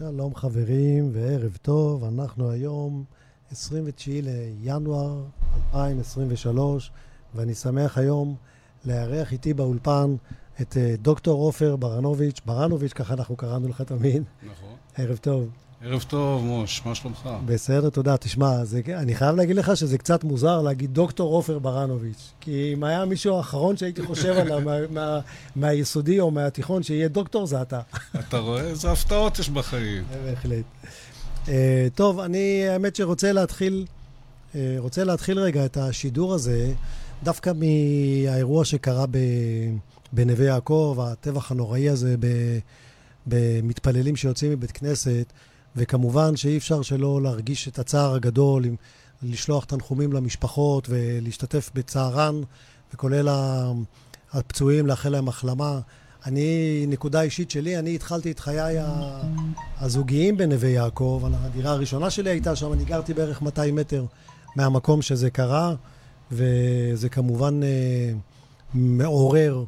שלום חברים וערב טוב, אנחנו היום 29 לינואר 2023 ואני שמח היום לארח איתי באולפן את אה, דוקטור עופר ברנוביץ', ברנוביץ', ככה אנחנו קראנו לך תמיד. נכון. ערב טוב. ערב טוב, מוש, מה שלומך? בסדר, תודה. תשמע, זה, אני חייב להגיד לך שזה קצת מוזר להגיד דוקטור עופר ברנוביץ', כי אם היה מישהו האחרון שהייתי חושב עליו מה, מה, מהיסודי או מהתיכון שיהיה דוקטור, זה אתה. אתה רואה? איזה הפתעות יש בחיים. בהחלט. Uh, טוב, אני האמת שרוצה להתחיל, uh, רוצה להתחיל רגע את השידור הזה, דווקא מהאירוע שקרה ב, בנווה יעקב, הטבח הנוראי הזה במתפללים שיוצאים מבית כנסת. וכמובן שאי אפשר שלא להרגיש את הצער הגדול, עם לשלוח תנחומים למשפחות ולהשתתף בצערן, וכולל הפצועים, לאחל להם החלמה. אני, נקודה אישית שלי, אני התחלתי את חיי הזוגיים בנווה יעקב. הדירה הראשונה שלי הייתה שם, אני גרתי בערך 200 מטר מהמקום שזה קרה, וזה כמובן אה, מעורר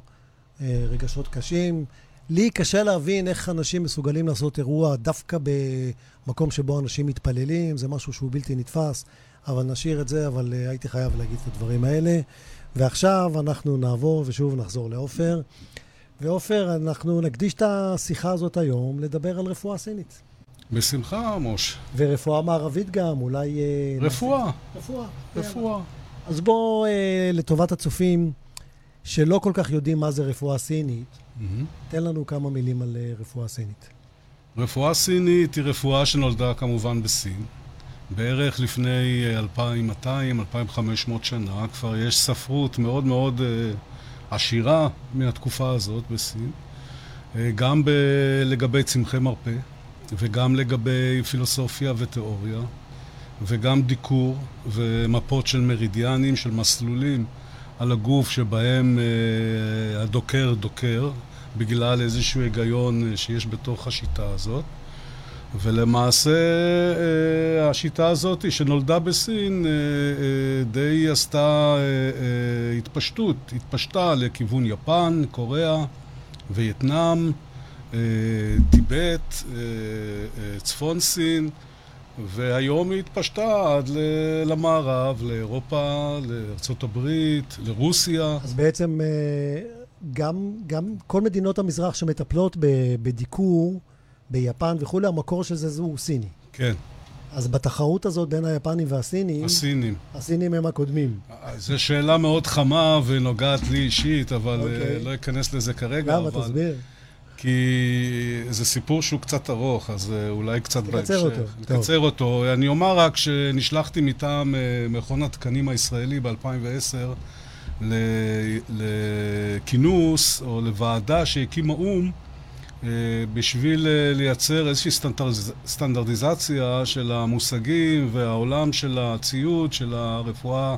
אה, רגשות קשים. לי קשה להבין איך אנשים מסוגלים לעשות אירוע דווקא במקום שבו אנשים מתפללים, זה משהו שהוא בלתי נתפס, אבל נשאיר את זה, אבל uh, הייתי חייב להגיד את הדברים האלה. ועכשיו אנחנו נעבור ושוב נחזור לעופר. ועופר, אנחנו נקדיש את השיחה הזאת היום לדבר על רפואה סינית. בשמחה, מוש. ורפואה מערבית גם, אולי... רפואה. רפואה. רפואה. אז בואו, uh, לטובת הצופים שלא כל כך יודעים מה זה רפואה סינית, Mm-hmm. תן לנו כמה מילים על uh, רפואה סינית. רפואה סינית היא רפואה שנולדה כמובן בסין. בערך לפני 2,200-2,500 שנה כבר יש ספרות מאוד מאוד uh, עשירה מהתקופה הזאת בסין. Uh, גם ב- לגבי צמחי מרפא, וגם לגבי פילוסופיה ותיאוריה, וגם דיקור ומפות של מרידיאנים, של מסלולים. על הגוף שבהם אה, הדוקר דוקר, בגלל איזשהו היגיון אה, שיש בתוך השיטה הזאת. ולמעשה אה, השיטה הזאת שנולדה בסין די עשתה התפשטות, התפשטה לכיוון יפן, קוריאה, וייטנאם, טיבט, צפון סין. והיום היא התפשטה עד למערב, לאירופה, לארצות הברית, לרוסיה. אז בעצם אה, גם, גם כל מדינות המזרח שמטפלות בדיקור, ביפן וכולי, המקור של זה הוא סיני. כן. אז בתחרות הזאת בין היפנים והסינים... הסינים. הסינים הם הקודמים. זו שאלה מאוד חמה ונוגעת לי אישית, אבל okay. אוקיי. אה, לא אכנס לזה כרגע. למה? אבל... תסביר. כי זה סיפור שהוא קצת ארוך, אז אה, אולי קצת בהמשך. תקצר אותו. תקצר אותו. אני אומר רק שנשלחתי מטעם אה, מכון התקנים הישראלי ב-2010 לכינוס או לוועדה שהקים האו"ם אה, בשביל לייצר איזושהי סטנדרטיזציה של המושגים והעולם של הציוד, של הרפואה,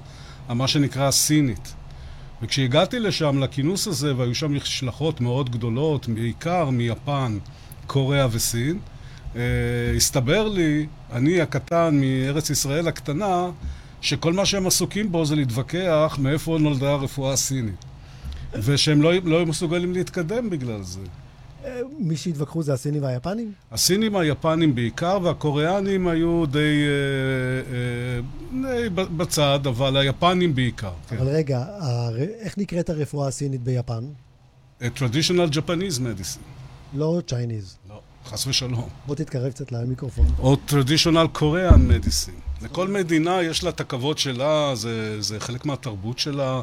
מה שנקרא הסינית. וכשהגעתי לשם, לכינוס הזה, והיו שם משלחות מאוד גדולות, בעיקר מיפן, קוריאה וסין, uh, הסתבר לי, אני הקטן מארץ ישראל הקטנה, שכל מה שהם עסוקים בו זה להתווכח מאיפה נולדה הרפואה הסינית. ושהם לא, לא מסוגלים להתקדם בגלל זה. מי שהתווכחו זה הסינים והיפנים? הסינים והיפנים בעיקר, והקוריאנים היו די, אה, אה, די בצד, אבל היפנים בעיקר. כן. אבל רגע, איך נקראת הרפואה הסינית ביפן? A traditional Japanese medicine. לא Chinese. לא, חס ושלום. בוא תתקרב קצת למיקרופון. או traditional Korean medicine. לכל מדינה יש לה את הכבוד שלה, זה, זה חלק מהתרבות שלה.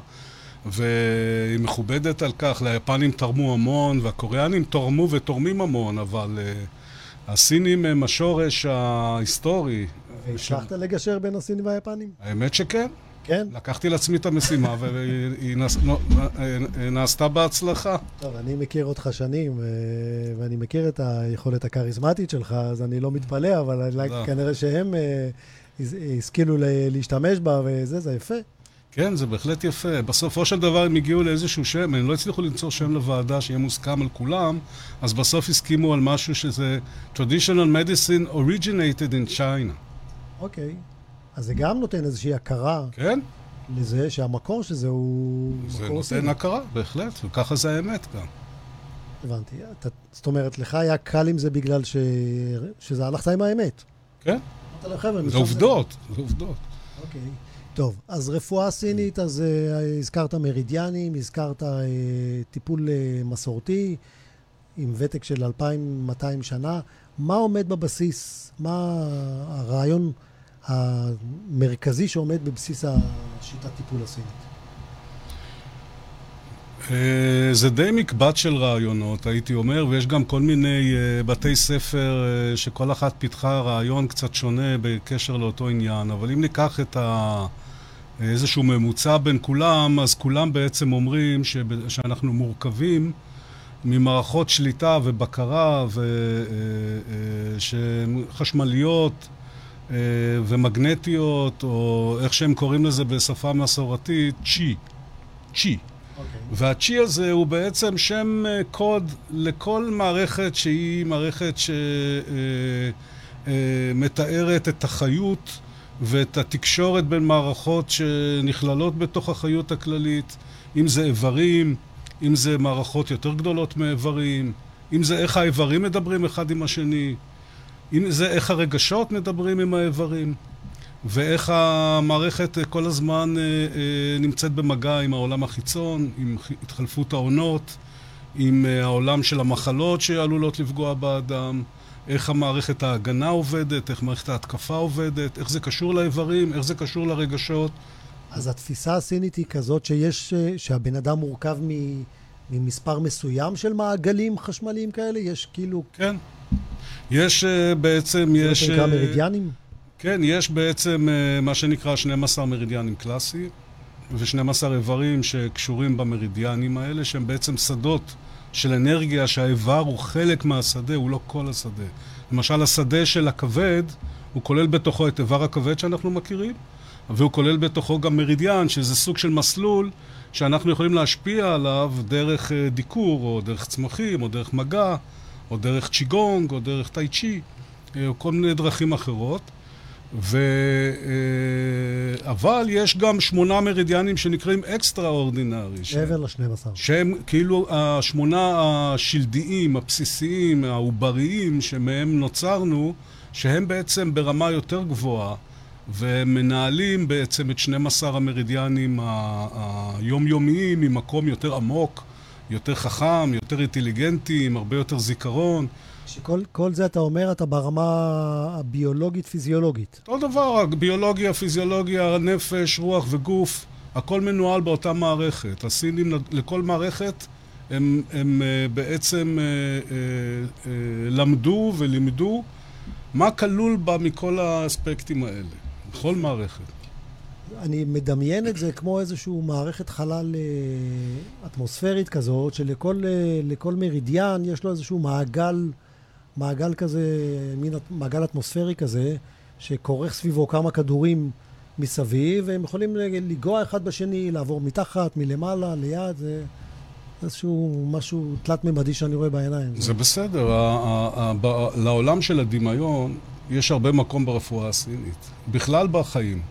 והיא מכובדת על כך, ליפנים תרמו המון, והקוריאנים תרמו ותורמים המון, אבל uh, הסינים הם השורש ההיסטורי. והצלחת. לגשר בין הסינים והיפנים? האמת שכן. כן? לקחתי לעצמי את המשימה והיא נעש... נעשתה בהצלחה. טוב, אני מכיר אותך שנים, אה, ואני מכיר את היכולת הכריזמטית שלך, אז אני לא מתפלא, אבל כנראה שהם אה, השכילו להשתמש בה, וזה, זה יפה. כן, זה בהחלט יפה. בסופו של דבר הם הגיעו לאיזשהו שם, הם לא הצליחו למצוא שם לוועדה שיהיה מוסכם על כולם, אז בסוף הסכימו על משהו שזה traditional medicine originated in China. אוקיי. Okay. אז זה גם נותן איזושהי הכרה. כן. לזה שהמקור של זה הוא... זה נותן סיני. הכרה, בהחלט, וככה זה האמת גם. הבנתי. אתה, זאת אומרת, לך היה קל עם זה בגלל ש... שזה הלכת עם האמת. כן. זה עובדות, זה עובדות. אוקיי. טוב, אז רפואה סינית, אז uh, הזכרת מרידיאנים, הזכרת uh, טיפול uh, מסורתי עם ותק של 2,200 שנה. מה עומד בבסיס? מה הרעיון המרכזי שעומד בבסיס השיטת טיפול הסינית? אה, זה די מקבץ של רעיונות, הייתי אומר, ויש גם כל מיני uh, בתי ספר uh, שכל אחת פיתחה רעיון קצת שונה בקשר לאותו עניין, אבל אם ניקח את ה... איזשהו ממוצע בין כולם, אז כולם בעצם אומרים ש... שאנחנו מורכבים ממערכות שליטה ובקרה ו... חשמליות ומגנטיות, או איך שהם קוראים לזה בשפה מסורתית, צ'י. צ'י. Okay. והצ'י הזה הוא בעצם שם אה, קוד לכל מערכת שהיא מערכת שמתארת אה, אה, את החיות ואת התקשורת בין מערכות שנכללות בתוך החיות הכללית, אם זה איברים, אם זה מערכות יותר גדולות מאיברים, אם זה איך האיברים מדברים אחד עם השני, אם זה איך הרגשות מדברים עם האיברים. ואיך המערכת אה, כל הזמן אה, אה, נמצאת במגע עם העולם החיצון, עם התחלפות העונות, עם העולם של המחלות שעלולות לפגוע באדם, איך המערכת ההגנה עובדת, איך מערכת ההתקפה עובדת, איך זה קשור לאיברים, איך זה קשור לרגשות. אז התפיסה הסינית היא כזאת שיש, שהבן אדם מורכב ממספר מסוים של מעגלים חשמליים כאלה? יש כאילו... כן. יש בעצם, יש... זה נקרא מרידיאנים? כן, יש בעצם uh, מה שנקרא 12 מרידיאנים קלאסיים ו-12 איברים שקשורים במרידיאנים האלה, שהם בעצם שדות של אנרגיה שהאיבר הוא חלק מהשדה, הוא לא כל השדה. למשל, השדה של הכבד, הוא כולל בתוכו את איבר הכבד שאנחנו מכירים, והוא כולל בתוכו גם מרידיאן, שזה סוג של מסלול שאנחנו יכולים להשפיע עליו דרך uh, דיקור, או דרך צמחים, או דרך מגע, או דרך צ'יגונג, או דרך טאי צ'י, אה, או כל מיני דרכים אחרות. ו... אה, אבל יש גם שמונה מרידיאנים שנקראים אקסטרה אורדינרי. מעבר לשנים עשר. שהם כאילו השמונה השלדיים, הבסיסיים, העובריים, שמהם נוצרנו, שהם בעצם ברמה יותר גבוהה, ומנהלים בעצם את 12 המרידיאנים היומיומיים ממקום יותר עמוק, יותר חכם, יותר אינטליגנטי, עם הרבה יותר זיכרון. שכל זה אתה אומר, אתה ברמה הביולוגית-פיזיולוגית. אותו דבר, ביולוגיה, פיזיולוגיה, נפש, רוח וגוף, הכל מנוהל באותה מערכת. הסינים, לכל מערכת, הם, הם אה, בעצם אה, אה, למדו ולימדו מה כלול בה מכל האספקטים האלה, בכל מערכת. אני מדמיין את זה כמו איזושהי מערכת חלל אטמוספרית כזאת, שלכל מרידיאן יש לו איזשהו מעגל מעגל כזה, מין מעגל אטמוספרי כזה, שכורך סביבו כמה כדורים מסביב, והם יכולים לנגוע אחד בשני, לעבור מתחת, מלמעלה, ליד, זה איזשהו משהו תלת-ממדי שאני רואה בעיניים. זה בסדר. לעולם של הדמיון יש הרבה מקום ברפואה הסינית. בכלל בחיים.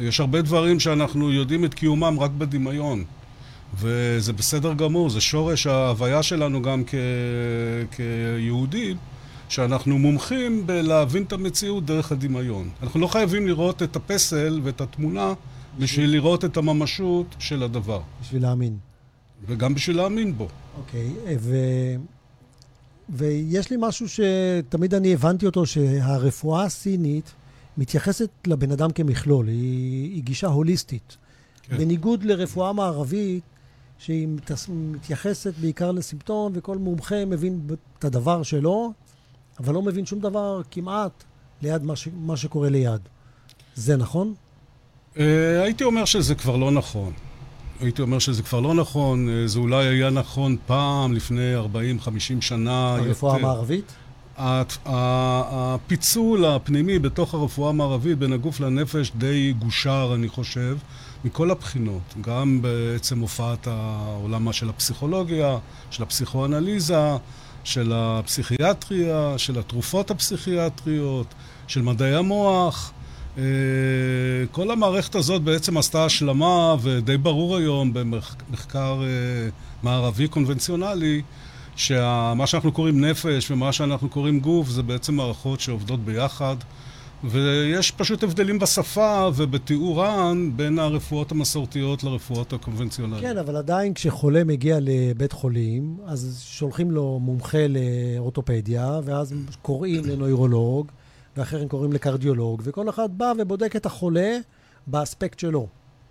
יש הרבה דברים שאנחנו יודעים את קיומם רק בדמיון. וזה בסדר גמור, זה שורש ההוויה שלנו גם כ... כיהודים. שאנחנו מומחים בלהבין את המציאות דרך הדמיון. אנחנו לא חייבים לראות את הפסל ואת התמונה בשביל לראות את הממשות של הדבר. בשביל להאמין. וגם בשביל להאמין בו. אוקיי, ו... ויש לי משהו שתמיד אני הבנתי אותו, שהרפואה הסינית מתייחסת לבן אדם כמכלול, היא, היא גישה הוליסטית. כן. בניגוד לרפואה מערבית, שהיא מתייחסת בעיקר לסימפטום, וכל מומחה מבין את הדבר שלו, אבל לא מבין שום דבר כמעט ליד מה, ש... מה שקורה ליד. זה נכון? Uh, הייתי אומר שזה כבר לא נכון. הייתי אומר שזה כבר לא נכון, uh, זה אולי היה נכון פעם, לפני 40-50 שנה. הרפואה המערבית? הפיצול הפנימי בתוך הרפואה המערבית בין הגוף לנפש די גושר, אני חושב, מכל הבחינות. גם בעצם הופעת העולמה של הפסיכולוגיה, של הפסיכואנליזה, של הפסיכיאטריה, של התרופות הפסיכיאטריות, של מדעי המוח. אה, כל המערכת הזאת בעצם עשתה השלמה, ודי ברור היום במחקר אה, מערבי קונבנציונלי, שמה שאנחנו קוראים נפש ומה שאנחנו קוראים גוף זה בעצם מערכות שעובדות ביחד. ויש פשוט הבדלים בשפה ובתיאורן בין הרפואות המסורתיות לרפואות הקונבנציונליות. כן, אבל עדיין כשחולה מגיע לבית חולים, אז שולחים לו מומחה לאורתופדיה, ואז קוראים לנוירולוג, ואחרים קוראים לקרדיולוג, וכל אחד בא ובודק את החולה באספקט שלו.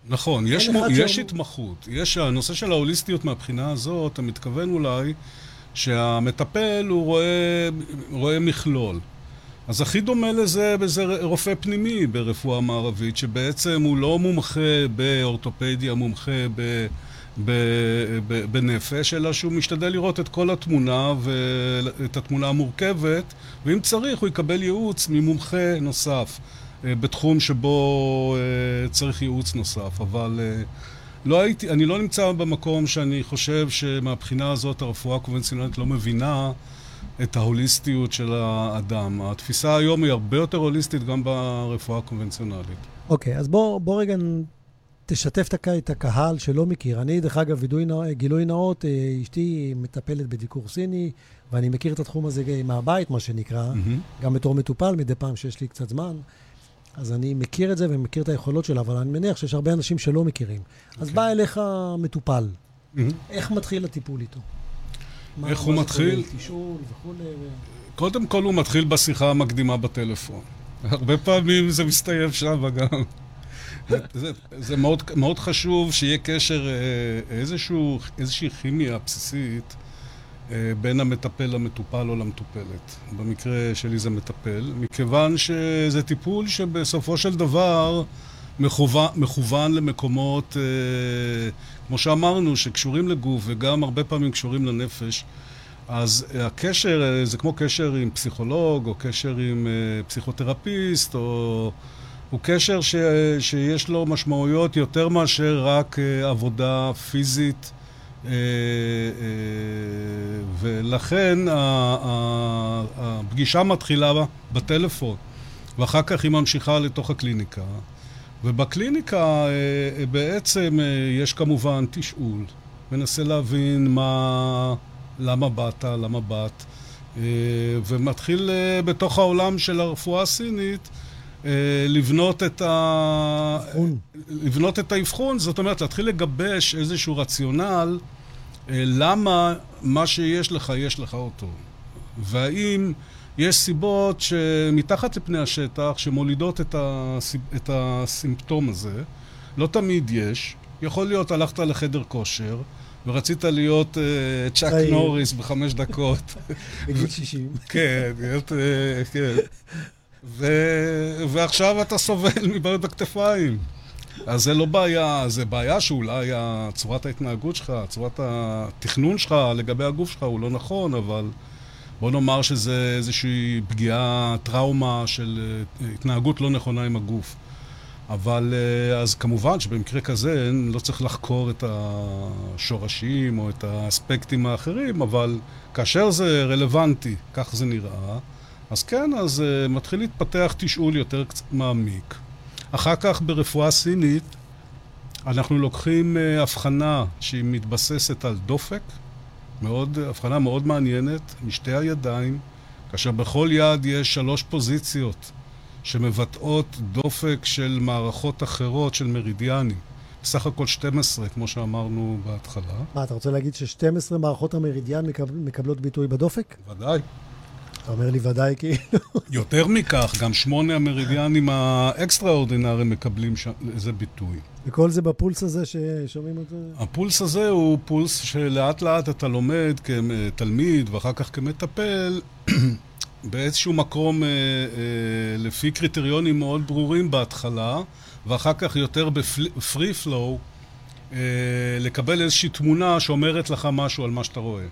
נכון, יש, מ... יש שהוא... התמחות. יש הנושא של ההוליסטיות מהבחינה הזאת, אתה מתכוון אולי שהמטפל הוא רואה, רואה מכלול. אז הכי דומה לזה זה רופא פנימי ברפואה מערבית, שבעצם הוא לא מומחה באורתופדיה, מומחה ב... ב, ב, בנפש, אלא שהוא משתדל לראות את כל התמונה ואת התמונה המורכבת, ואם צריך הוא יקבל ייעוץ ממומחה נוסף אה, בתחום שבו אה, צריך ייעוץ נוסף, אבל אה, לא הייתי, אני לא נמצא במקום שאני חושב שמבחינה הזאת הרפואה הקונבנציונלית לא מבינה את ההוליסטיות של האדם. התפיסה היום היא הרבה יותר הוליסטית גם ברפואה הקונבנציונלית. אוקיי, okay, אז בוא, בוא רגע תשתף את הקהל שלא מכיר. אני, דרך אגב, גילוי, גילוי נאות, אה, אשתי מטפלת בדיקור סיני, ואני מכיר את התחום הזה מהבית, מה שנקרא, mm-hmm. גם בתור מטופל, מדי פעם שיש לי קצת זמן. אז אני מכיר את זה ומכיר את היכולות שלה, אבל אני מניח שיש הרבה אנשים שלא מכירים. Okay. אז אוקיי. בא אליך מטופל, mm-hmm. איך מתחיל הטיפול איתו? איך הוא מתחיל? תשאול וכולי. קודם כל הוא מתחיל בשיחה המקדימה בטלפון. הרבה פעמים זה מסתיים שם גם. זה, זה, זה מאוד, מאוד חשוב שיהיה קשר, אה, איזשהו, איזושהי כימיה בסיסית אה, בין המטפל למטופל או למטופלת. במקרה שלי זה מטפל, מכיוון שזה טיפול שבסופו של דבר מכוון, מכוון למקומות, אה, כמו שאמרנו, שקשורים לגוף וגם הרבה פעמים קשורים לנפש. אז הקשר אה, זה כמו קשר עם פסיכולוג, או קשר עם אה, פסיכותרפיסט, או... הוא קשר ש... שיש לו משמעויות יותר מאשר רק עבודה פיזית. ולכן הפגישה מתחילה בטלפון, ואחר כך היא ממשיכה לתוך הקליניקה. ובקליניקה אה, אה, בעצם אה, יש כמובן תשאול. מנסה להבין מה, למה באת, למה באת, ומתחיל בתוך העולם של הרפואה הסינית לבנות את, ה... לבנות את האבחון, זאת אומרת להתחיל לגבש איזשהו רציונל למה מה שיש לך, יש לך אותו. והאם יש סיבות שמתחת לפני השטח שמולידות את, הסימ... את הסימפטום הזה. לא תמיד יש. יכול להיות, הלכת לחדר כושר, ורצית להיות uh, צ'אק נוריס בחמש דקות. בגיל 60. כן, להיות, uh, כן. ו... ועכשיו אתה סובל מבעיות בכתפיים. אז זה לא בעיה, זה בעיה שאולי צורת ההתנהגות שלך, צורת התכנון שלך לגבי הגוף שלך הוא לא נכון, אבל... בוא נאמר שזה איזושהי פגיעה, טראומה של אה, התנהגות לא נכונה עם הגוף. אבל אה, אז כמובן שבמקרה כזה לא צריך לחקור את השורשים או את האספקטים האחרים, אבל כאשר זה רלוונטי, כך זה נראה, אז כן, אז uh, מתחיל להתפתח תשאול יותר קצת מעמיק. אחר כך ברפואה סינית אנחנו לוקחים הבחנה שהיא מתבססת על דופק, מאוד, הבחנה מאוד מעניינת, משתי הידיים, כאשר בכל יד יש שלוש פוזיציות שמבטאות דופק של מערכות אחרות, של מרידיאנים. בסך הכל 12, כמו שאמרנו בהתחלה. מה, אתה רוצה להגיד ש-12 מערכות המרידיאן מקבל, מקבלות ביטוי בדופק? ודאי. אתה אומר לי ודאי כאילו. יותר מכך, גם שמונה המרידיאנים האקסטראורדינריים מקבלים שם איזה ביטוי. וכל זה בפולס הזה ששומעים אותו? הפולס הזה הוא פולס שלאט לאט אתה לומד כתלמיד ואחר כך כמטפל באיזשהו מקום אה, אה, לפי קריטריונים מאוד ברורים בהתחלה, ואחר כך יותר בפרי פלואו, אה, לקבל איזושהי תמונה שאומרת לך משהו על מה שאתה רואה.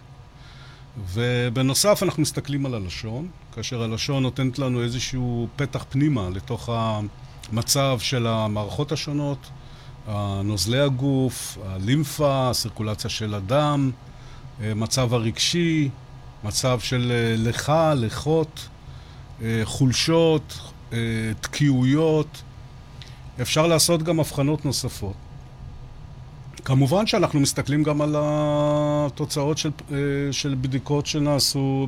ובנוסף אנחנו מסתכלים על הלשון, כאשר הלשון נותנת לנו איזשהו פתח פנימה לתוך המצב של המערכות השונות, נוזלי הגוף, הלימפה, הסירקולציה של הדם, מצב הרגשי, מצב של לך, לכות, חולשות, תקיעויות. אפשר לעשות גם הבחנות נוספות. כמובן שאנחנו מסתכלים גם על. התוצאות של, אה, של בדיקות שנעשו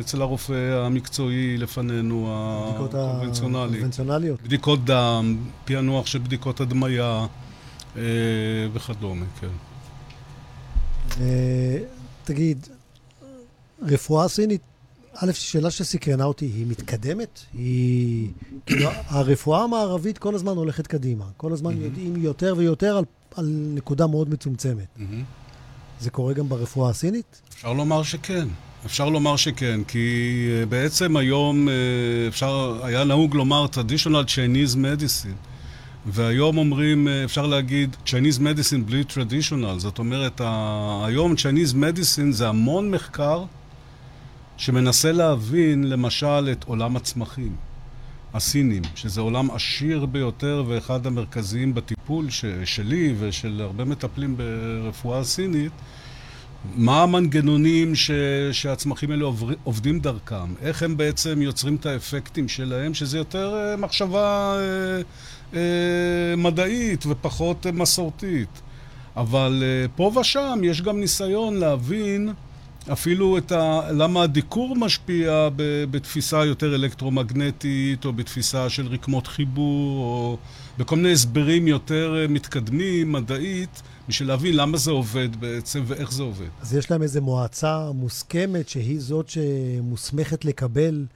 אצל הרופא המקצועי לפנינו, הקונבנציונלי. הקונבנציונליות. בדיקות דם, פענוח של בדיקות הדמיה אה, וכדומה, כן. תגיד, רפואה סינית, א', שאלה שסקרנה אותי, היא מתקדמת? היא... כאילו, הרפואה המערבית כל הזמן הולכת קדימה. כל הזמן mm-hmm. יודעים יותר ויותר על, על נקודה מאוד מצומצמת. Mm-hmm. זה קורה גם ברפואה הסינית? אפשר לומר שכן. אפשר לומר שכן, כי uh, בעצם היום uh, אפשר, היה נהוג לומר traditional Chinese medicine. והיום אומרים, uh, אפשר להגיד Chinese medicine בלי traditional. זאת אומרת, היום Chinese medicine זה המון מחקר שמנסה להבין למשל את עולם הצמחים, הסינים, שזה עולם עשיר ביותר ואחד המרכזיים בטיפול ש- שלי ושל הרבה מטפלים ברפואה הסינית, מה המנגנונים ש- שהצמחים האלה עובר- עובדים דרכם, איך הם בעצם יוצרים את האפקטים שלהם, שזה יותר uh, מחשבה uh, uh, מדעית ופחות uh, מסורתית. אבל uh, פה ושם יש גם ניסיון להבין אפילו את ה... למה הדיקור משפיע ב... בתפיסה יותר אלקטרומגנטית, או בתפיסה של רקמות חיבור, או בכל מיני הסברים יותר אה, מתקדמים, מדעית, בשביל להבין למה זה עובד בעצם ואיך זה עובד. אז יש להם איזו מועצה מוסכמת שהיא זאת שמוסמכת לקבל,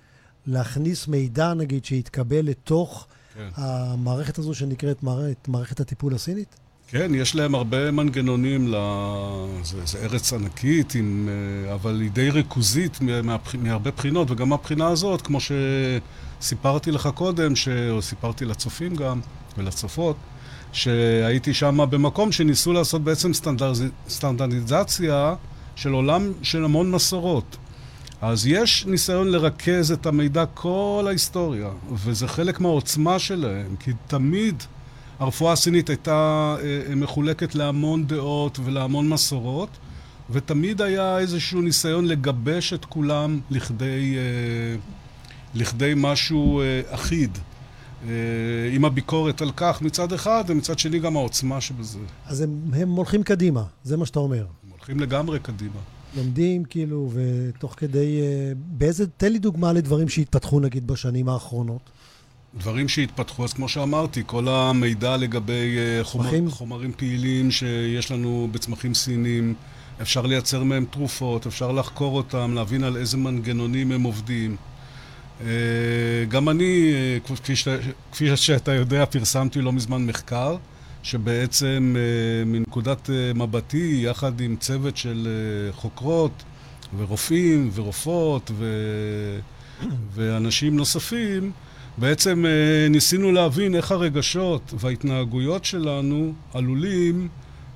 להכניס מידע, נגיד, שיתקבל לתוך כן. המערכת הזו שנקראת מערכת, מערכת הטיפול הסינית? כן, יש להם הרבה מנגנונים, ל... זה, זה ארץ ענקית, עם... אה, אבל היא די ריכוזית מהבח... מהרבה בחינות, וגם מהבחינה הזאת, כמו שסיפרתי לך קודם, ש... או סיפרתי לצופים גם, ולצופות, שהייתי שם במקום שניסו לעשות בעצם סטנדרז... סטנדרטיזציה של עולם של המון מסורות. אז יש ניסיון לרכז את המידע כל ההיסטוריה, וזה חלק מהעוצמה שלהם, כי תמיד... הרפואה הסינית הייתה אה, מחולקת להמון דעות ולהמון מסורות, ותמיד היה איזשהו ניסיון לגבש את כולם לכדי, אה, לכדי משהו אה, אחיד. עם הביקורת על כך מצד אחד, ומצד שני גם העוצמה שבזה. אז הם, הם הולכים קדימה, זה מה שאתה אומר. הם הולכים לגמרי קדימה. לומדים כאילו, ותוך כדי... באיזה... תן לי דוגמה לדברים שהתפתחו נגיד בשנים האחרונות. דברים שהתפתחו, אז כמו שאמרתי, כל המידע לגבי אה, חומר, חומרים פעילים שיש לנו בצמחים סינים, אפשר לייצר מהם תרופות, אפשר לחקור אותם, להבין על איזה מנגנונים הם עובדים. אה, גם אני, אה, כפי, ש... כפי שאתה יודע, פרסמתי לא מזמן מחקר, שבעצם מנקודת מבטי, יחד עם צוות של חוקרות ורופאים ורופאות ו... ואנשים נוספים, בעצם אה, ניסינו להבין איך הרגשות וההתנהגויות שלנו עלולים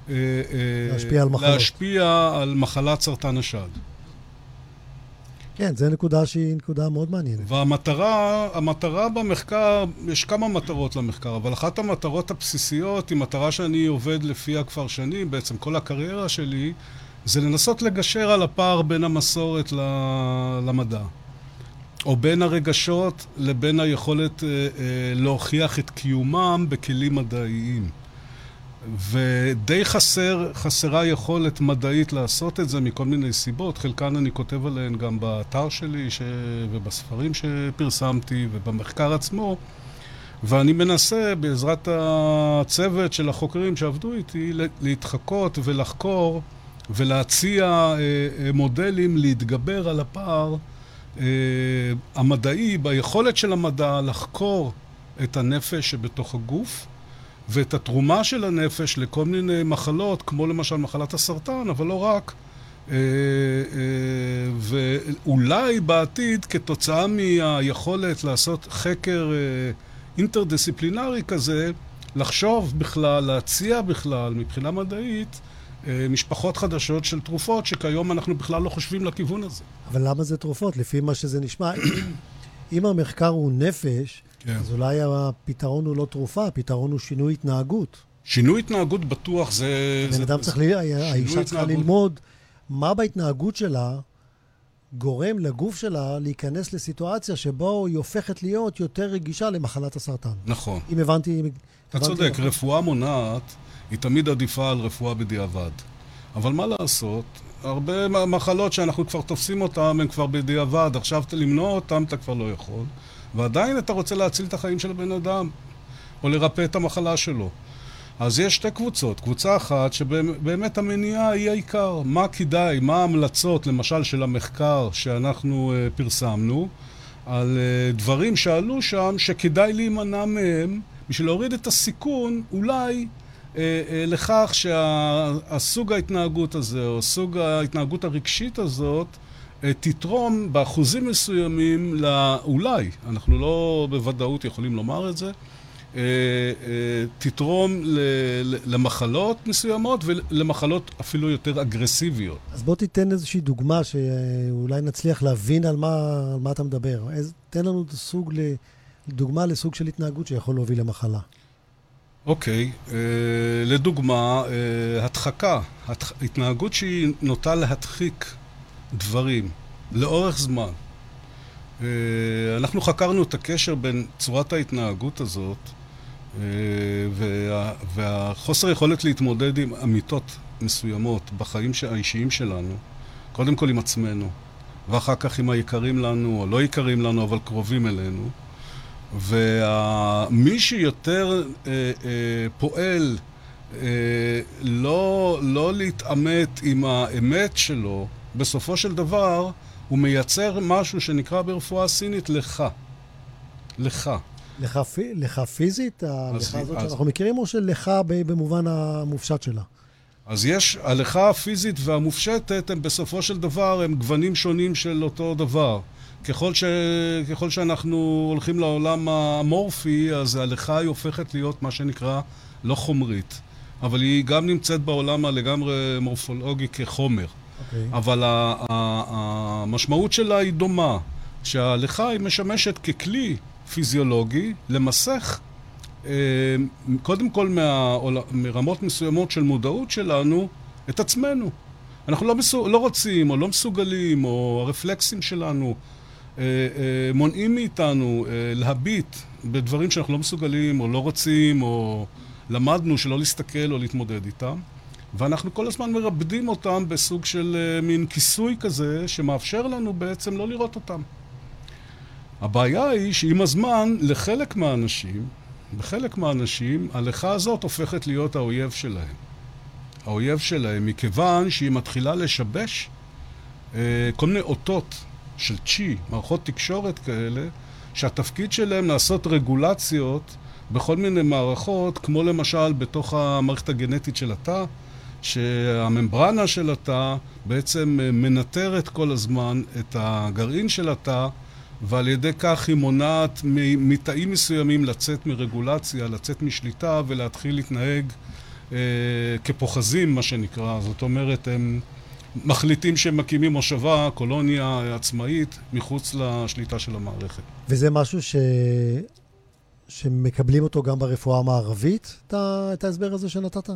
אה, אה, להשפיע על מחלות. להשפיע על מחלת סרטן השד. כן, זו נקודה שהיא נקודה מאוד מעניינת. והמטרה, המטרה במחקר, יש כמה מטרות למחקר, אבל אחת המטרות הבסיסיות היא מטרה שאני עובד לפיה כבר שנים, בעצם כל הקריירה שלי, זה לנסות לגשר על הפער בין המסורת למדע. או בין הרגשות לבין היכולת אה, אה, להוכיח את קיומם בכלים מדעיים. ודי חסר, חסרה יכולת מדעית לעשות את זה מכל מיני סיבות. חלקן אני כותב עליהן גם באתר שלי ש... ובספרים שפרסמתי ובמחקר עצמו. ואני מנסה, בעזרת הצוות של החוקרים שעבדו איתי, להתחקות ולחקור ולהציע אה, אה, מודלים להתגבר על הפער המדעי, ביכולת של המדע לחקור את הנפש שבתוך הגוף ואת התרומה של הנפש לכל מיני מחלות, כמו למשל מחלת הסרטן, אבל לא רק. אה, אה, ואולי בעתיד, כתוצאה מהיכולת לעשות חקר אינטרדיסציפלינרי כזה, לחשוב בכלל, להציע בכלל, מבחינה מדעית, אה, משפחות חדשות של תרופות, שכיום אנחנו בכלל לא חושבים לכיוון הזה. אבל למה זה תרופות? לפי מה שזה נשמע, אם המחקר הוא נפש, כן. אז אולי הפתרון הוא לא תרופה, הפתרון הוא שינוי התנהגות. שינוי התנהגות בטוח זה... בן אדם צריך, ל... האישה צריכה ללמוד מה בהתנהגות שלה גורם לגוף שלה להיכנס לסיטואציה שבו היא הופכת להיות יותר רגישה למחלת הסרטן. נכון. אם הבנתי... אתה הבנתי צודק, נכון. רפואה מונעת היא תמיד עדיפה על רפואה בדיעבד. אבל מה לעשות, הרבה מחלות שאנחנו כבר תופסים אותן, הן כבר בדיעבד, עכשיו למנוע אותן אתה כבר לא יכול, ועדיין אתה רוצה להציל את החיים של הבן אדם, או לרפא את המחלה שלו. אז יש שתי קבוצות. קבוצה אחת שבאמת המניעה היא העיקר. מה כדאי, מה ההמלצות, למשל, של המחקר שאנחנו uh, פרסמנו, על uh, דברים שעלו שם שכדאי להימנע מהם בשביל להוריד את הסיכון, אולי, לכך שהסוג שה, ההתנהגות הזה, או סוג ההתנהגות הרגשית הזאת, תתרום באחוזים מסוימים, לא, אולי, אנחנו לא בוודאות יכולים לומר את זה, אה, אה, תתרום למחלות מסוימות ולמחלות אפילו יותר אגרסיביות. אז בוא תיתן איזושהי דוגמה שאולי נצליח להבין על מה, על מה אתה מדבר. תן לנו סוג, דוגמה לסוג של התנהגות שיכול להוביל למחלה. אוקיי, okay, uh, לדוגמה, uh, הדחקה, התח... התנהגות שהיא נוטה להדחיק דברים לאורך זמן. Uh, אנחנו חקרנו את הקשר בין צורת ההתנהגות הזאת אה, וה, והחוסר יכולת להתמודד עם אמיתות מסוימות בחיים האישיים שלנו, קודם כל עם עצמנו, ואחר כך עם היקרים לנו, או לא יקרים לנו, אבל קרובים אלינו. ומי שיותר אה, אה, פועל אה, לא, לא להתעמת עם האמת שלו, בסופו של דבר הוא מייצר משהו שנקרא ברפואה סינית לך. לך. לך, לך פיזית, הלכה הזאת אז... שאנחנו מכירים, או שלך במובן המופשט שלה? אז יש, הלכה הפיזית והמופשטת הם בסופו של דבר, הם גוונים שונים של אותו דבר. ככל, ש... ככל שאנחנו הולכים לעולם המורפי, אז ההלכה היא הופכת להיות מה שנקרא לא חומרית. אבל היא גם נמצאת בעולם הלגמרי מורפולוגי כחומר. Okay. אוקיי. אבל המשמעות שלה היא דומה, שההלכה היא משמשת ככלי פיזיולוגי למסך אה, קודם כל מה, מרמות מסוימות של מודעות שלנו את עצמנו. אנחנו לא, מסוג, לא רוצים או לא מסוגלים, או הרפלקסים שלנו מונעים מאיתנו להביט בדברים שאנחנו לא מסוגלים או לא רוצים, או למדנו שלא להסתכל או להתמודד איתם. ואנחנו כל הזמן מרבדים אותם בסוג של מין כיסוי כזה שמאפשר לנו בעצם לא לראות אותם. הבעיה היא שעם הזמן, לחלק מהאנשים, בחלק מהאנשים, הלכה הזאת הופכת להיות האויב שלהם. האויב שלהם, מכיוון שהיא מתחילה לשבש אה, כל מיני אותות של צ'י, מערכות תקשורת כאלה, שהתפקיד שלהם לעשות רגולציות בכל מיני מערכות, כמו למשל בתוך המערכת הגנטית של התא, שהממברנה של התא בעצם אה, מנטרת כל הזמן את הגרעין של התא ועל ידי כך היא מונעת מתאים מסוימים לצאת מרגולציה, לצאת משליטה ולהתחיל להתנהג אה, כפוחזים, מה שנקרא. זאת אומרת, הם מחליטים שהם מקימים מושבה, קולוניה עצמאית, מחוץ לשליטה של המערכת. וזה משהו ש... שמקבלים אותו גם ברפואה המערבית, את ההסבר הזה שנתת?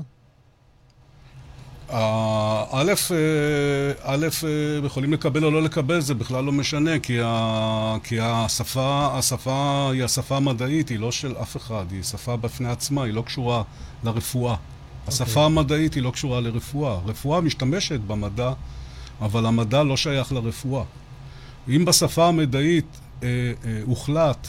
א', אה, א', אה, יכולים לקבל או לא לקבל, זה בכלל לא משנה, כי, ה, כי השפה, השפה היא השפה המדעית, היא לא של אף אחד, היא שפה בפני עצמה, היא לא קשורה לרפואה. Okay. השפה אוקיי. המדעית היא לא קשורה לרפואה. רפואה משתמשת במדע, אבל המדע לא שייך לרפואה. אם בשפה המדעית אה, אה, הוחלט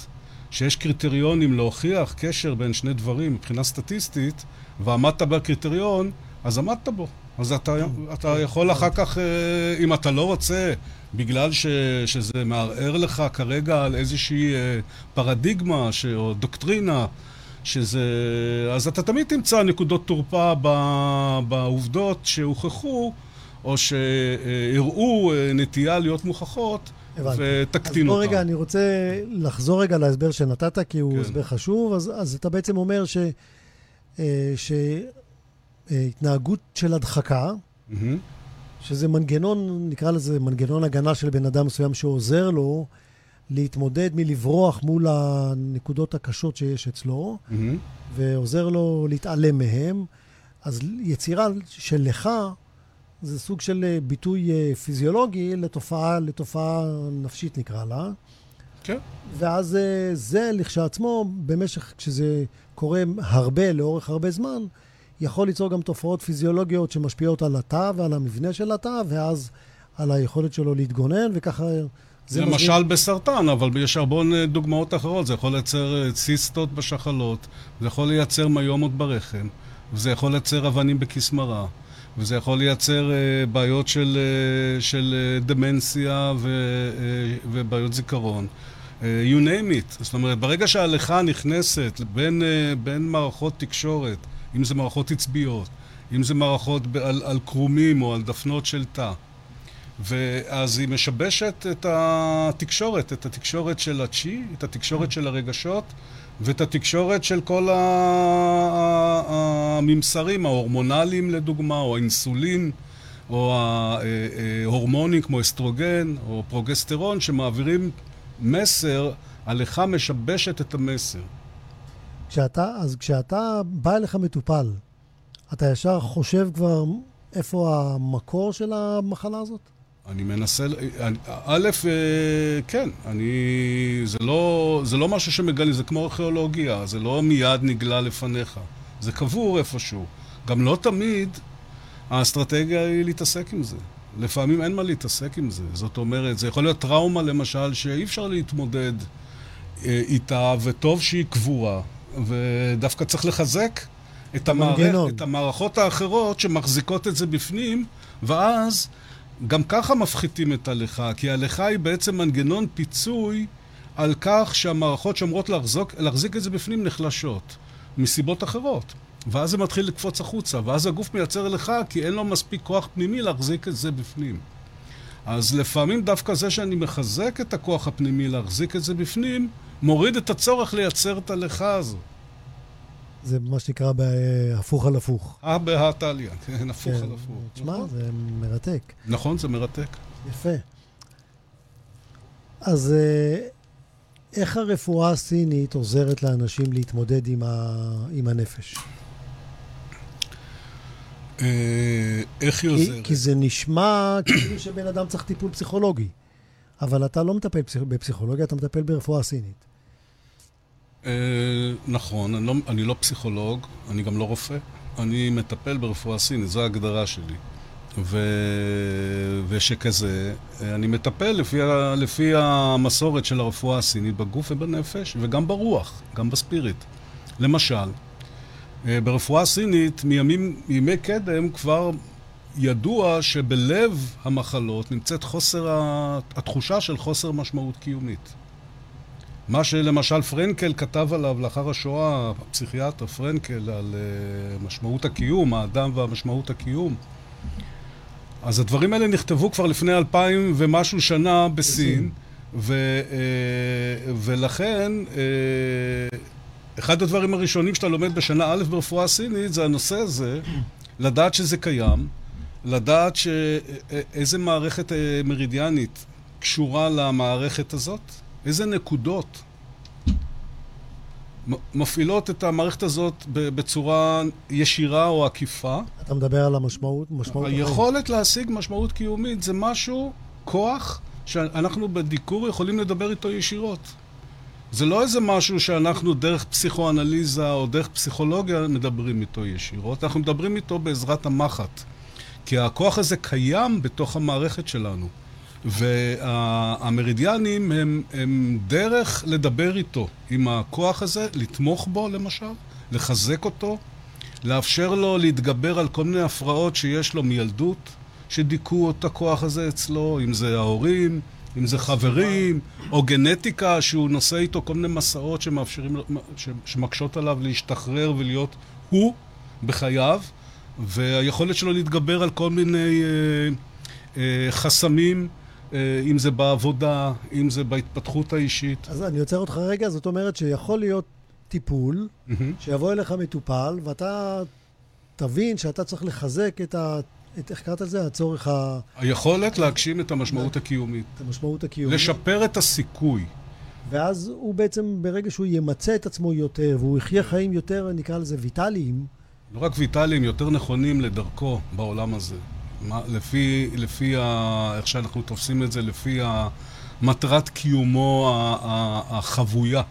שיש קריטריונים להוכיח קשר בין שני דברים מבחינה סטטיסטית, ועמדת בקריטריון, אז עמדת בו. אז אתה, אתה יכול אחר כך, אה, אם אתה לא רוצה, בגלל ש, שזה מערער לך כרגע על איזושהי אה, פרדיגמה ש, או דוקטרינה, שזה... אז אתה תמיד תמצא נקודות תורפה בעובדות שהוכחו, או שהראו אה, נטייה להיות מוכחות, ותקטין אותה. אז בוא רגע, אני רוצה לחזור רגע להסבר שנתת, כי הוא כן. הסבר חשוב. אז, אז אתה בעצם אומר ש... ש... התנהגות של הדחקה, mm-hmm. שזה מנגנון, נקרא לזה מנגנון הגנה של בן אדם מסוים שעוזר לו להתמודד מלברוח מול הנקודות הקשות שיש אצלו, mm-hmm. ועוזר לו להתעלם מהם. אז יצירה של לך זה סוג של ביטוי אה, פיזיולוגי לתופעה, לתופעה נפשית נקרא לה. כן. ואז אה, זה לכשעצמו, במשך, כשזה קורה הרבה, לאורך הרבה זמן, יכול ליצור גם תופעות פיזיולוגיות שמשפיעות על התא ועל המבנה של התא, ואז על היכולת שלו להתגונן, וככה... זה למשל מזמין... בסרטן, אבל יש הרבה דוגמאות אחרות. זה יכול לייצר אה, ציסטות בשחלות, זה יכול לייצר מיומות ברחם, וזה יכול לייצר אבנים בכיס מרה, וזה יכול לייצר uh, בעיות של, uh, של uh, דמנציה ו, uh, ובעיות זיכרון. Uh, you name it. זאת אומרת, ברגע שההליכה נכנסת בין, uh, בין מערכות תקשורת, אם זה מערכות עצביות, אם זה מערכות על, על קרומים או על דפנות של תא, ואז היא משבשת את התקשורת, את התקשורת של הצ'י, את התקשורת של הרגשות ואת התקשורת של כל הממסרים ההורמונליים לדוגמה, או האינסולין, או ההורמונים כמו אסטרוגן או פרוגסטרון שמעבירים מסר, הלכה משבשת את המסר. כשאתה, אז כשאתה בא אליך מטופל, אתה ישר חושב כבר איפה המקור של המחלה הזאת? אני מנסה, א', אה, כן, אני, זה לא, זה לא משהו שמגלה, זה כמו ארכיאולוגיה, זה לא מיד נגלה לפניך, זה קבור איפשהו. גם לא תמיד האסטרטגיה היא להתעסק עם זה. לפעמים אין מה להתעסק עם זה. זאת אומרת, זה יכול להיות טראומה למשל, שאי אפשר להתמודד אה, איתה, וטוב שהיא קבורה, ודווקא צריך לחזק את, המערכ, את המערכות האחרות שמחזיקות את זה בפנים, ואז... גם ככה מפחיתים את הלכה, כי הלכה היא בעצם מנגנון פיצוי על כך שהמערכות שאומרות להחזוק, להחזיק את זה בפנים נחלשות, מסיבות אחרות. ואז זה מתחיל לקפוץ החוצה, ואז הגוף מייצר לך כי אין לו מספיק כוח פנימי להחזיק את זה בפנים. אז לפעמים דווקא זה שאני מחזק את הכוח הפנימי להחזיק את זה בפנים, מוריד את הצורך לייצר את הלכה הזו. זה מה שנקרא בהפוך על הפוך. אה, בהטליה, כן, הפוך כן. על הפוך. תשמע, נכון. זה מרתק. נכון, זה מרתק. יפה. אז אה, איך הרפואה הסינית עוזרת לאנשים להתמודד עם, ה... עם הנפש? אה, איך היא עוזרת? כי זה נשמע כאילו שבן אדם צריך טיפול פסיכולוגי, אבל אתה לא מטפל בפסיכולוגיה, אתה מטפל ברפואה סינית. אה, נכון, אני לא, אני לא פסיכולוג, אני גם לא רופא. אני מטפל ברפואה סינית, זו ההגדרה שלי. ו... ושכזה, אני מטפל לפי, ה... לפי המסורת של הרפואה הסינית בגוף ובנפש, וגם ברוח, גם בספיריט. למשל, אה, ברפואה סינית, מימים, מימי קדם כבר ידוע שבלב המחלות נמצאת חוסר, התחושה של חוסר משמעות קיומית. מה שלמשל פרנקל כתב עליו לאחר השואה, הפסיכיאטר פרנקל, על uh, משמעות הקיום, האדם והמשמעות הקיום. אז הדברים האלה נכתבו כבר לפני אלפיים ומשהו שנה בסין, ו, uh, ולכן uh, אחד הדברים הראשונים שאתה לומד בשנה א' ברפואה סינית זה הנושא הזה, לדעת שזה קיים, לדעת שאיזה מערכת מרידיאנית קשורה למערכת הזאת, איזה נקודות מפעילות את המערכת הזאת בצורה ישירה או עקיפה. אתה מדבר על המשמעות? משמעות היכולת להשיג משמעות קיומית זה משהו, כוח, שאנחנו בדיקור יכולים לדבר איתו ישירות. זה לא איזה משהו שאנחנו דרך פסיכואנליזה או דרך פסיכולוגיה מדברים איתו ישירות, אנחנו מדברים איתו בעזרת המחט. כי הכוח הזה קיים בתוך המערכת שלנו. והמרידיאנים הם, הם דרך לדבר איתו, עם הכוח הזה, לתמוך בו למשל, לחזק אותו, לאפשר לו להתגבר על כל מיני הפרעות שיש לו מילדות, שדיכאו את הכוח הזה אצלו, אם זה ההורים, אם זה חברים, או גנטיקה שהוא נושא איתו כל מיני מסעות שמאפשרים, שמקשות עליו להשתחרר ולהיות הוא בחייו, והיכולת שלו להתגבר על כל מיני אה, אה, חסמים אם זה בעבודה, אם זה בהתפתחות האישית. אז אני עוצר אותך רגע, זאת אומרת שיכול להיות טיפול, mm-hmm. שיבוא אליך מטופל, ואתה תבין שאתה צריך לחזק את ה... את, איך קראת לזה? הצורך ה... היכולת להגשים את המשמעות הקיומית. את המשמעות הקיומית. לשפר את הסיכוי. ואז הוא בעצם, ברגע שהוא ימצה את עצמו יותר, והוא יחיה חיים יותר, נקרא לזה ויטאליים. לא רק ויטאליים, יותר נכונים לדרכו בעולם הזה. מה, לפי, לפי ה, איך שאנחנו תופסים את זה, לפי המטרת קיומו החבויה.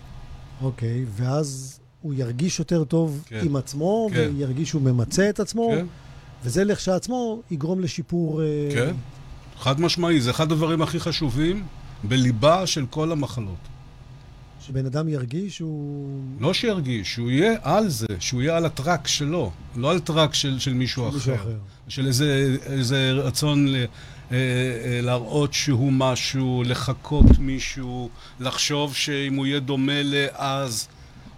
אוקיי, ואז הוא ירגיש יותר טוב כן. עם עצמו, כן. וירגיש שהוא ממצה את עצמו, כן, וזה לכשעצמו יגרום לשיפור... אה, כן. חד משמעי, זה אחד הדברים הכי חשובים בליבה של כל המחלות. שבן אדם ירגיש שהוא... לא שירגיש, שהוא יהיה על זה, שהוא יהיה על הטראק שלו, לא על טראק של, של מישהו, מישהו אחר. אחר. של איזה, איזה רצון ל, אה, אה, להראות שהוא משהו, לחקות מישהו, לחשוב שאם הוא יהיה דומה לאז,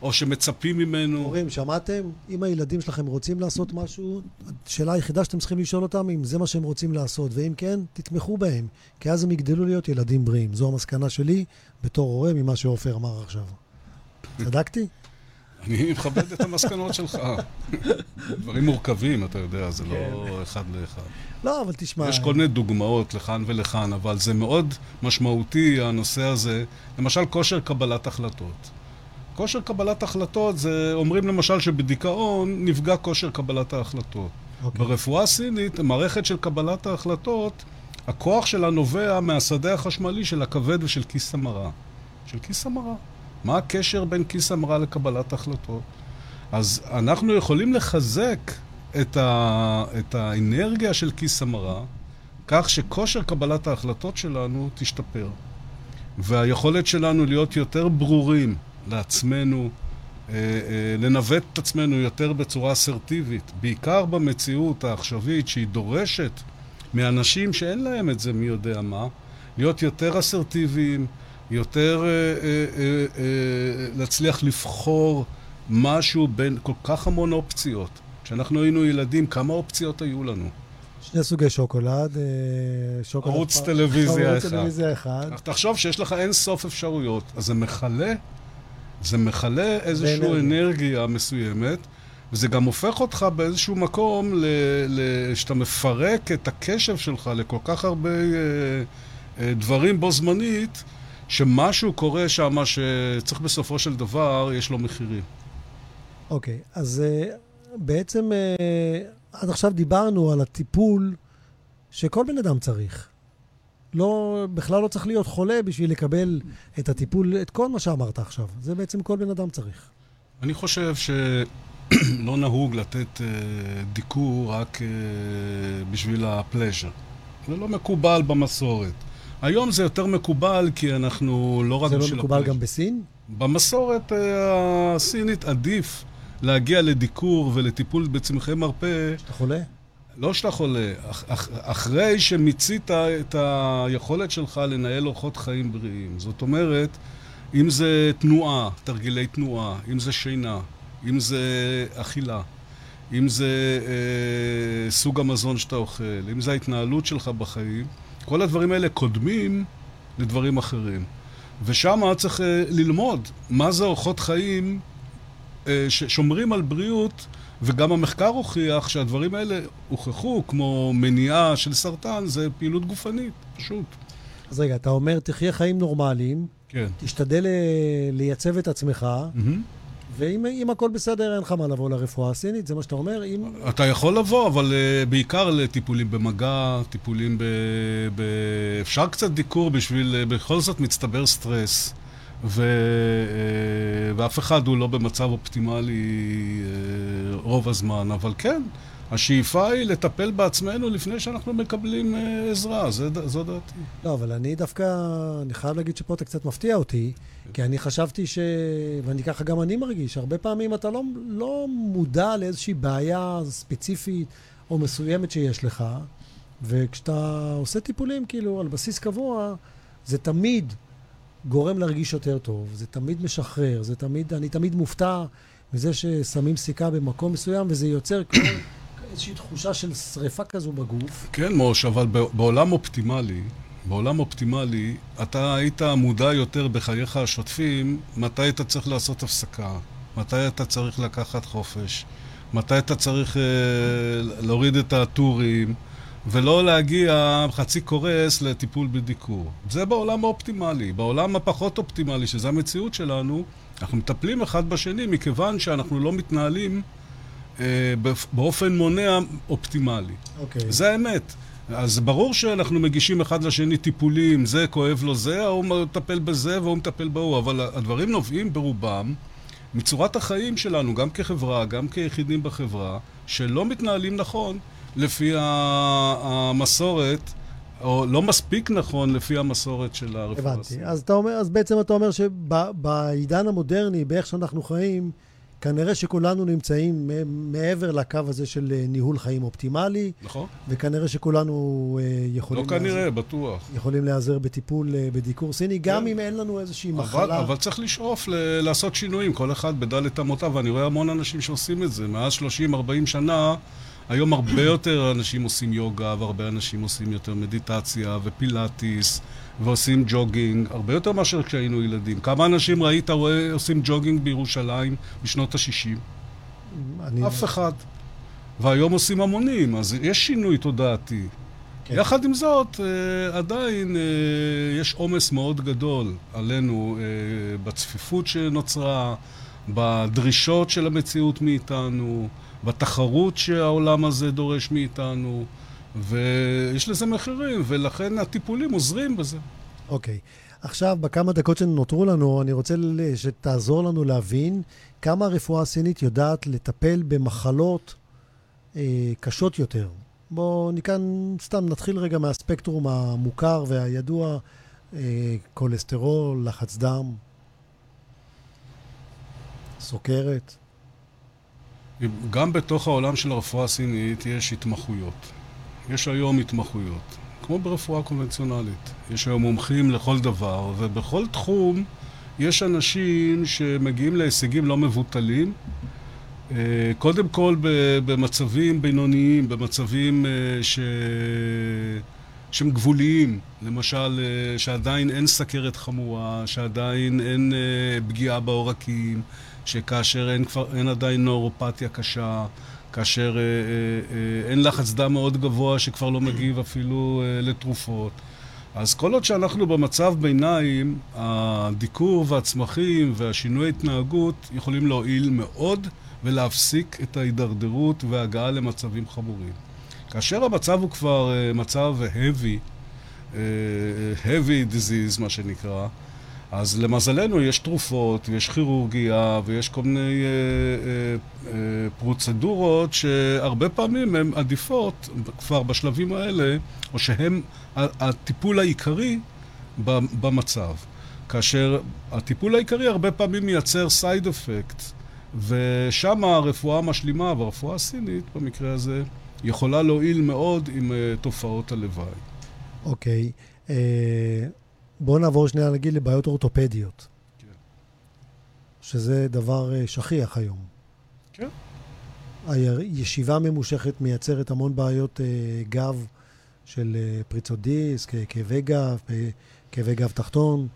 או שמצפים ממנו. הורים, שמעתם? אם הילדים שלכם רוצים לעשות משהו, השאלה היחידה שאתם צריכים לשאול אותם, אם זה מה שהם רוצים לעשות, ואם כן, תתמכו בהם, כי אז הם יגדלו להיות ילדים בריאים. זו המסקנה שלי בתור הורה ממה שעופר אמר עכשיו. צדקתי? אני מכבד את המסקנות שלך. דברים מורכבים, אתה יודע, זה לא אחד לאחד. לא, אבל תשמע... יש כל מיני דוגמאות לכאן ולכאן, אבל זה מאוד משמעותי, הנושא הזה. למשל, כושר קבלת החלטות. כושר קבלת החלטות זה, אומרים למשל שבדיכאון נפגע כושר קבלת ההחלטות. אוקיי. ברפואה הסינית, מערכת של קבלת ההחלטות, הכוח שלה נובע מהשדה החשמלי של הכבד ושל כיס המרה. של כיס המרה. מה הקשר בין כיס המרה לקבלת החלטות? אז אנחנו יכולים לחזק את, ה... את האנרגיה של כיס המרה, כך שכושר קבלת ההחלטות שלנו תשתפר. והיכולת שלנו להיות יותר ברורים לעצמנו, אה, אה, לנווט את עצמנו יותר בצורה אסרטיבית, בעיקר במציאות העכשווית שהיא דורשת מאנשים שאין להם את זה מי יודע מה, להיות יותר אסרטיביים, יותר אה, להצליח לבחור משהו בין כל כך המון אופציות. כשאנחנו היינו ילדים, כמה אופציות היו לנו? שני סוגי שוקולד. שוקולד ערוץ פר- טלוויזיה ערוץ אחד. טלוויזיה אחד. תחשוב שיש לך אין סוף אפשרויות, אז זה מכלה, זה מכלה איזושהי באנרגיה. אנרגיה מסוימת, וזה גם הופך אותך באיזשהו מקום, ל, ל, שאתה מפרק את הקשב שלך לכל כך הרבה אה, אה, דברים בו זמנית, שמשהו קורה שם שצריך בסופו של דבר, יש לו מחירים. אוקיי, אז אה, בעצם אה, עד עכשיו דיברנו על הטיפול שכל בן אדם צריך. לא, בכלל לא צריך להיות חולה בשביל לקבל את הטיפול, את כל מה שאמרת עכשיו. זה בעצם כל בן אדם צריך. אני חושב שלא נהוג לתת אה, דיקור רק אה, בשביל הפלז'ר. זה לא מקובל במסורת. היום זה יותר מקובל כי אנחנו לא רק זה לא בשביל מקובל הפלז'ר. גם בסין? במסורת אה, הסינית עדיף להגיע לדיקור ולטיפול בצמחי מרפא, אתה חולה? לא שאתה חולה, אח, אח, אחרי שמיצית את היכולת שלך לנהל אורחות חיים בריאים. זאת אומרת, אם זה תנועה, תרגילי תנועה, אם זה שינה, אם זה אכילה, אם זה אה, סוג המזון שאתה אוכל, אם זה ההתנהלות שלך בחיים, כל הדברים האלה קודמים לדברים אחרים. ושם צריך אה, ללמוד מה זה אורחות חיים אה, ששומרים על בריאות, וגם המחקר הוכיח שהדברים האלה הוכחו, כמו מניעה של סרטן, זה פעילות גופנית, פשוט. אז רגע, אתה אומר, תחיה חיים נורמליים, כן. תשתדל אה, לייצב את עצמך, מהמם. ואם אם הכל בסדר, אין לך מה לבוא לרפואה הסינית, זה מה שאתה אומר? אם... אתה יכול לבוא, אבל uh, בעיקר לטיפולים במגע, טיפולים ב... ב... אפשר קצת דיקור בשביל, uh, בכל זאת מצטבר סטרס, ו... uh, ואף אחד הוא לא במצב אופטימלי uh, רוב הזמן, אבל כן, השאיפה היא לטפל בעצמנו לפני שאנחנו מקבלים uh, עזרה, זה, זו דעתי. לא, אבל אני דווקא, אני חייב להגיד שפה אתה קצת מפתיע אותי, כי אני חשבתי ש... ואני ככה גם אני מרגיש, הרבה פעמים אתה לא, לא מודע לאיזושהי בעיה ספציפית או מסוימת שיש לך, וכשאתה עושה טיפולים כאילו על בסיס קבוע, זה תמיד גורם להרגיש יותר טוב, זה תמיד משחרר, זה תמיד, אני תמיד מופתע מזה ששמים סיכה במקום מסוים, וזה יוצר כמו איזושהי תחושה של שריפה כזו בגוף. כן, מוש, אבל בעולם אופטימלי, בעולם אופטימלי, אתה היית מודע יותר בחייך השוטפים, מתי אתה צריך לעשות הפסקה, מתי אתה צריך לקחת חופש, מתי אתה צריך אה, להוריד את הטורים, ולא להגיע חצי קורס לטיפול בדיקור. זה בעולם האופטימלי. בעולם הפחות אופטימלי, שזו המציאות שלנו, אנחנו מטפלים אחד בשני מכיוון שאנחנו לא מתנהלים אה, באופ- באופן מונע אופטימלי. אוקיי. זה האמת. אז ברור שאנחנו מגישים אחד לשני טיפולים, זה כואב לו זה, ההוא מטפל בזה והוא מטפל בהוא, אבל הדברים נובעים ברובם מצורת החיים שלנו, גם כחברה, גם כיחידים בחברה, שלא מתנהלים נכון לפי המסורת, או לא מספיק נכון לפי המסורת של הרפואה. הבנתי. אז, אומר, אז בעצם אתה אומר שבעידן המודרני, באיך שאנחנו חיים, כנראה שכולנו נמצאים מעבר לקו הזה של אה, ניהול חיים אופטימלי. נכון. וכנראה שכולנו אה, יכולים... לא כנראה, להיעזר, בטוח. יכולים להיעזר בטיפול אה, בדיקור סיני, גם כן. אם אין לנו איזושהי אבל, מחלה. אבל צריך לשאוף ל- לעשות שינויים, כל אחד בדלת אמותיו, ואני רואה המון אנשים שעושים את זה. מאז 30-40 שנה, היום הרבה יותר אנשים עושים יוגה, והרבה אנשים עושים יותר מדיטציה ופילאטיס. ועושים ג'וגינג, הרבה יותר מאשר כשהיינו ילדים. כמה אנשים ראית רואה עושים ג'וגינג בירושלים בשנות ה-60? אני... אף אחד. והיום עושים המונים, אז יש שינוי תודעתי. כן. יחד עם זאת, אה, עדיין אה, יש עומס מאוד גדול עלינו אה, בצפיפות שנוצרה, בדרישות של המציאות מאיתנו, בתחרות שהעולם הזה דורש מאיתנו. ויש לזה מחירים, ולכן הטיפולים עוזרים בזה. אוקיי. Okay. עכשיו, בכמה דקות שנותרו לנו, אני רוצה שתעזור לנו להבין כמה הרפואה הסינית יודעת לטפל במחלות אה, קשות יותר. בואו מכאן סתם נתחיל רגע מהספקטרום המוכר והידוע, אה, כולסטרול, לחץ דם, סוכרת. גם בתוך העולם של הרפואה הסינית יש התמחויות. יש היום התמחויות, כמו ברפואה קונבנציונלית. יש היום מומחים לכל דבר, ובכל תחום יש אנשים שמגיעים להישגים לא מבוטלים. אה, קודם כל במצבים בינוניים, במצבים אה, ש... שהם גבוליים, למשל אה, שעדיין אין סכרת חמורה, שעדיין אין פגיעה בעורקים, שכאשר אין, כבר, אין עדיין נורופתיה קשה, כאשר אה, אה, אה, אין לחץ דם מאוד גבוה שכבר לא מגיב אפילו אה, לתרופות. אז כל עוד שאנחנו במצב ביניים, הדיקור והצמחים והשינוי ההתנהגות יכולים להועיל מאוד ולהפסיק את ההידרדרות וההגעה למצבים חמורים. כאשר המצב הוא כבר אה, מצב heavy, אה, heavy disease, מה שנקרא, אז למזלנו יש תרופות, ויש כירורגיה, ויש כל מיני אה, אה, אה, פרוצדורות שהרבה פעמים הן עדיפות כבר בשלבים האלה, או שהן הטיפול העיקרי במצב. כאשר הטיפול העיקרי הרבה פעמים מייצר סייד אפקט, ושם הרפואה המשלימה והרפואה הסינית, במקרה הזה, יכולה להועיל מאוד עם uh, תופעות הלוואי. אוקיי. Okay. אה, uh... בואו נעבור שנייה נגיד לבעיות אורתופדיות. כן. שזה דבר אה, שכיח היום. כן. הישיבה ממושכת מייצרת המון בעיות אה, גב של אה, פריצות דיסק, כאבי גב, כאבי גב תחתון.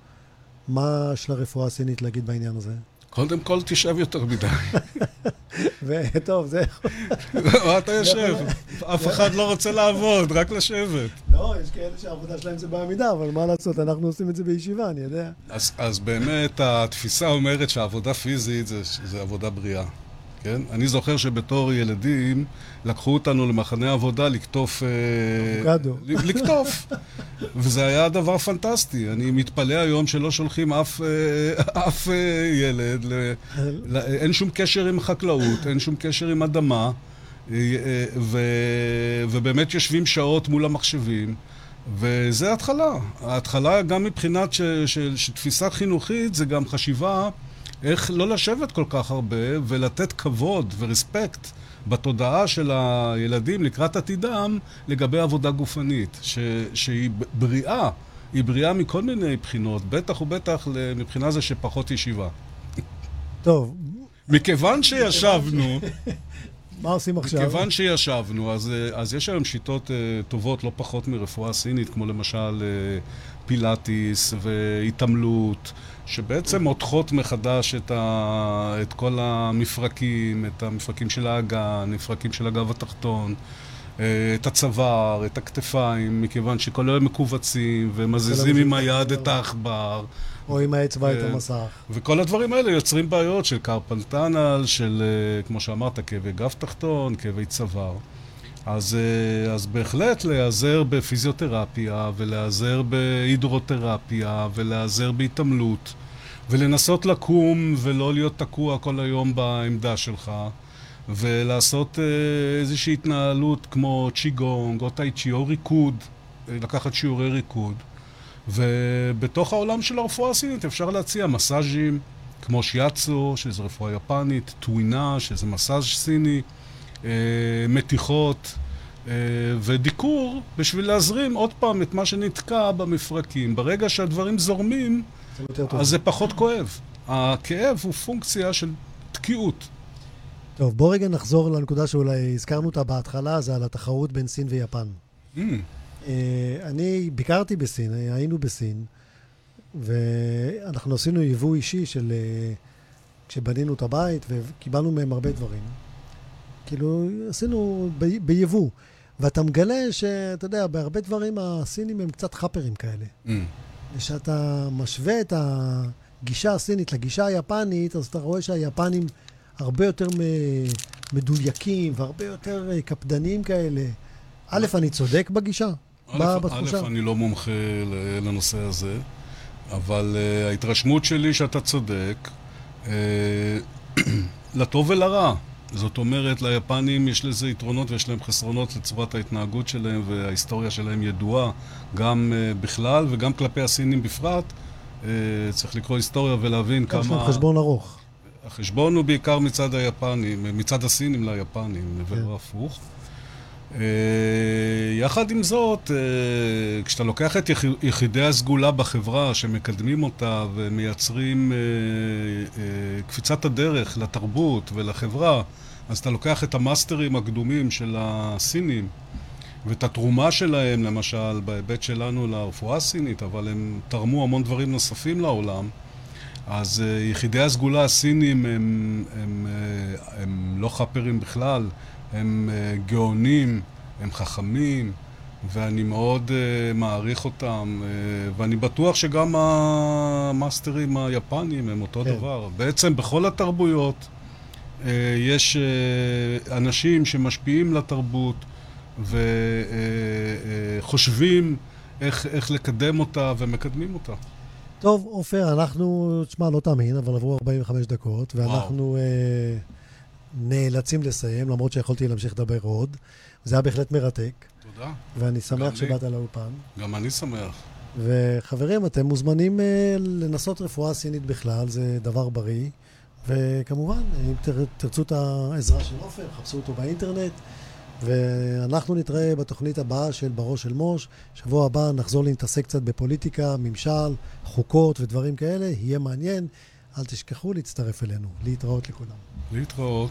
מה של הרפואה הסינית להגיד בעניין הזה? קודם כל תשב יותר מדי. וטוב, זה... מה אתה יושב? אף אחד לא רוצה לעבוד, רק לשבת. לא, יש כאלה שהעבודה שלהם זה בעמידה, אבל מה לעשות, אנחנו עושים את זה בישיבה, אני יודע. אז באמת התפיסה אומרת שעבודה פיזית זה עבודה בריאה. כן? אני זוכר שבתור ילדים לקחו אותנו למחנה עבודה לקטוף... אה, אבוקדו. לקטוף. וזה היה דבר פנטסטי. אני מתפלא היום שלא שולחים אף, אה, אף אה, ילד. ל... אין שום קשר עם חקלאות, אין שום קשר עם אדמה, ו... ובאמת יושבים שעות מול המחשבים. וזה התחלה. ההתחלה גם מבחינת ש... ש... שתפיסה חינוכית זה גם חשיבה איך לא לשבת כל כך הרבה ולתת כבוד ורספקט בתודעה של הילדים לקראת עתידם לגבי עבודה גופנית, ש, שהיא בריאה, היא בריאה מכל מיני בחינות, בטח ובטח מבחינה זה שפחות ישיבה. טוב. מכיוון שישבנו... מה עושים עכשיו? מכיוון שישבנו, אז, אז יש היום שיטות uh, טובות לא פחות מרפואה סינית, כמו למשל uh, פילאטיס והתעמלות. שבעצם מותחות מחדש את, ה... את כל המפרקים, את המפרקים של האגן, מפרקים של הגב התחתון, אה, את הצוואר, את הכתפיים, מכיוון שכל אלה מכווצים ומזיזים עם היד את העכבר. או עם האצבע את המסך. וכל הדברים האלה יוצרים בעיות של קרפלטנל, של, אה, כמו שאמרת, כאבי גב תחתון, כאבי צוואר. אז, אה, אז בהחלט להיעזר בפיזיותרפיה ולהיעזר בהידרותרפיה ולהיעזר בהתעמלות ולנסות לקום ולא להיות תקוע כל היום בעמדה שלך, ולעשות אה, איזושהי התנהלות כמו צ'יגונג או טייצ'י או ריקוד, לקחת שיעורי ריקוד. ובתוך העולם של הרפואה הסינית אפשר להציע מסאז'ים כמו שיאצו, שזה רפואה יפנית, טווינה, שזה מסאז' סיני, אה, מתיחות. אה, ודיקור בשביל להזרים עוד פעם את מה שנתקע במפרקים. ברגע שהדברים זורמים, זה אז זה פחות כואב. הכאב הוא פונקציה של תקיעות. טוב, בוא רגע נחזור לנקודה שאולי הזכרנו אותה בהתחלה, זה על התחרות בין סין ויפן. Mm. אני ביקרתי בסין, היינו בסין, ואנחנו עשינו יבוא אישי של... אה, כשבנינו את הבית, וקיבלנו מהם הרבה דברים. כאילו, עשינו ב, ביבוא. ואתה מגלה שאתה יודע, בהרבה דברים הסינים הם קצת חאפרים כאלה. Mm. וכשאתה משווה את הגישה הסינית לגישה היפנית, אז אתה רואה שהיפנים הרבה יותר מדויקים והרבה יותר אה, קפדניים כאלה. א', אני צודק בגישה? א', א', אני לא מומחה לנושא הזה, אבל uh, ההתרשמות שלי שאתה צודק, uh, לטוב ולרע. זאת אומרת, ליפנים יש לזה יתרונות ויש להם חסרונות לצורת ההתנהגות שלהם וההיסטוריה שלהם ידועה גם uh, בכלל וגם כלפי הסינים בפרט. Uh, צריך לקרוא היסטוריה ולהבין כמה... יש להם חשבון ארוך. החשבון הוא בעיקר מצד היפנים, מצד הסינים ליפנים, ולא. הפוך. Uh, יחד עם זאת, uh, כשאתה לוקח את יחידי הסגולה בחברה שמקדמים אותה ומייצרים uh, קפיצת הדרך לתרבות ולחברה, אז אתה לוקח את המאסטרים הקדומים של הסינים ואת התרומה שלהם, למשל, בהיבט שלנו לרפואה הסינית, אבל הם תרמו המון דברים נוספים לעולם. אז יחידי הסגולה הסינים הם, הם, הם, הם לא חאפרים בכלל, הם uh, גאונים, הם חכמים, ואני מאוד uh, מעריך אותם, uh, ואני בטוח שגם המאסטרים היפנים הם אותו כן. דבר. בעצם בכל התרבויות uh, יש uh, אנשים שמשפיעים לתרבות וחושבים uh, uh, איך, איך לקדם אותה ומקדמים אותה. טוב, עופר, אנחנו, תשמע, לא תאמין, אבל עברו 45 דקות, ואנחנו אה, נאלצים לסיים, למרות שיכולתי להמשיך לדבר עוד. זה היה בהחלט מרתק. תודה. ואני שמח שבאת לאולפן. גם אני שמח. וחברים, אתם מוזמנים אה, לנסות רפואה סינית בכלל, זה דבר בריא. וכמובן, אם תרצו את העזרה של עופר, חפשו אותו באינטרנט. ואנחנו נתראה בתוכנית הבאה של בראש של מוש. שבוע הבא נחזור להתעסק קצת בפוליטיקה, ממשל, חוקות ודברים כאלה. יהיה מעניין. אל תשכחו להצטרף אלינו. להתראות לכולם. להתראות.